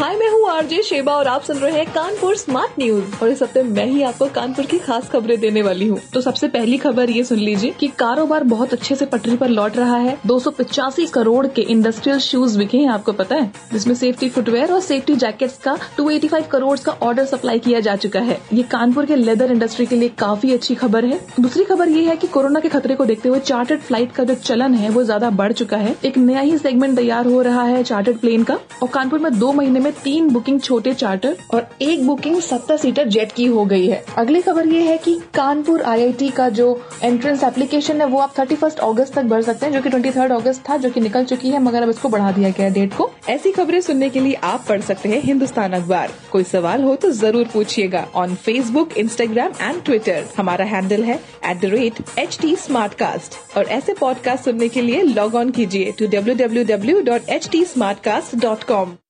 हाय, मैं हूँ RJ Sheba और आप सुन रहे हैं कानपुर स्मार्ट न्यूज़। और इस हफ़्ते मैं ही आपको कानपुर की खास खबरें देने वाली हूँ। तो सबसे पहली खबर ये सुन लीजिए कि कारोबार बहुत अच्छे से पटरी पर लौट रहा है। दो सौ पचासी करोड़ के इंडस्ट्रियल शूज़ बिके हैं, आपको पता है। जिसमें सेफ्टी फुटवेयर और सेफ्टी जैकेट्स का 285 करोड़ का ऑर्डर सप्लाई किया जा चुका है। ये कानपुर के लेदर इंडस्ट्री के लिए काफ़ी अच्छी खबर है। दूसरी खबर ये है की कोरोना के खतरे को देखते हुए चार्टर्ड फ़्लाइट का जो चलन है, वो ज़्यादा बढ़ चुका है। एक नया ही सेगमेंट तैयार हो रहा है चार्टर्ड प्लेन का। और कानपुर में दो महीने में तीन बुकिंग छोटे चार्टर और एक बुकिंग सत्तर सीटर जेट की हो गई है। अगली खबर ये है कि कानपुर आईआईटी का जो एंट्रेंस एप्लीकेशन है, वो आप थर्टी फ़र्स्ट अगस्त तक भर सकते हैं, जो कि ट्वेंटी थर्ड अगस्त था, जो कि निकल चुकी है, मगर अब इसको बढ़ा दिया गया डेट को। ऐसी खबरें सुनने के लिए आप पढ़ सकते हैं हिंदुस्तान अखबार। कोई सवाल हो तो ज़रूर पूछिएगा on Facebook Instagram and Twitter हमारा हैंडल है at the rate H T और ऐसे पॉडकास्ट सुनने के लिए लॉग ऑन कीजिए to W W W dot H T smart cast dot com